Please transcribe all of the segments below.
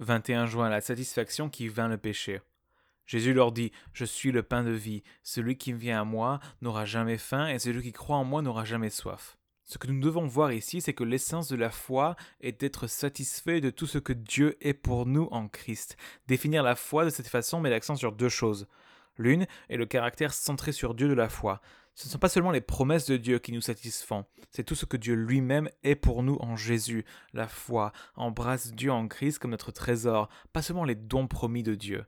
21 juin, la satisfaction qui vainc le péché. Jésus leur dit, Je suis le pain de vie, celui qui vient à moi n'aura jamais faim, et celui qui croit en moi n'aura jamais soif. Ce que nous devons voir ici, c'est que l'essence de la foi est d'être satisfait de tout ce que Dieu est pour nous en Christ. Définir la foi de cette façon met l'accent sur deux choses. L'une est le caractère centré sur Dieu de la foi. Ce ne sont pas seulement les promesses de Dieu qui nous satisfont, c'est tout ce que Dieu lui-même est pour nous en Jésus. La foi embrasse Dieu en Christ comme notre trésor, pas seulement les dons promis de Dieu.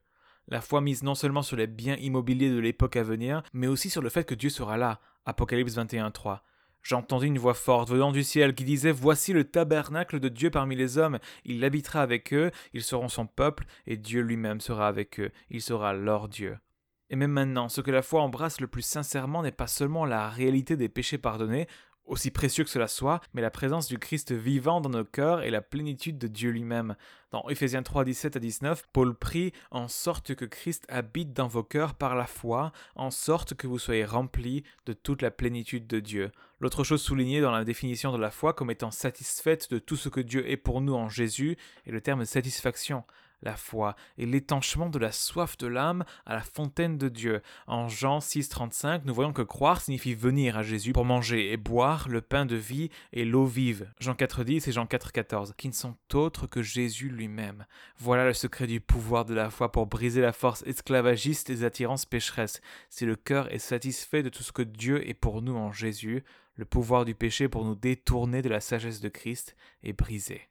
La foi mise non seulement sur les biens immobiliers de l'époque à venir, mais aussi sur le fait que Dieu sera là. Apocalypse 21.3. J'entendis une voix forte venant du ciel qui disait Voici le tabernacle de Dieu parmi les hommes, il habitera avec eux, ils seront son peuple, et Dieu lui-même sera avec eux, il sera leur Dieu. Et même maintenant, ce que la foi embrasse le plus sincèrement n'est pas seulement la réalité des péchés pardonnés, aussi précieux que cela soit, mais la présence du Christ vivant dans nos cœurs et la plénitude de Dieu lui-même. Dans Ephésiens 3, 17 à 19, Paul prie en sorte que Christ habite dans vos cœurs par la foi, en sorte que vous soyez remplis de toute la plénitude de Dieu. L'autre chose soulignée dans la définition de la foi comme étant satisfaite de tout ce que Dieu est pour nous en Jésus est le terme satisfaction la foi et l'étanchement de la soif de l'âme à la fontaine de Dieu. En Jean 6,35, nous voyons que croire signifie venir à Jésus pour manger et boire le pain de vie et l'eau vive. Jean 4,10 et Jean 4,14, qui ne sont autres que Jésus lui-même. Voilà le secret du pouvoir de la foi pour briser la force esclavagiste des attirances pécheresses. Si le cœur est satisfait de tout ce que Dieu est pour nous en Jésus, le pouvoir du péché pour nous détourner de la sagesse de Christ est brisé.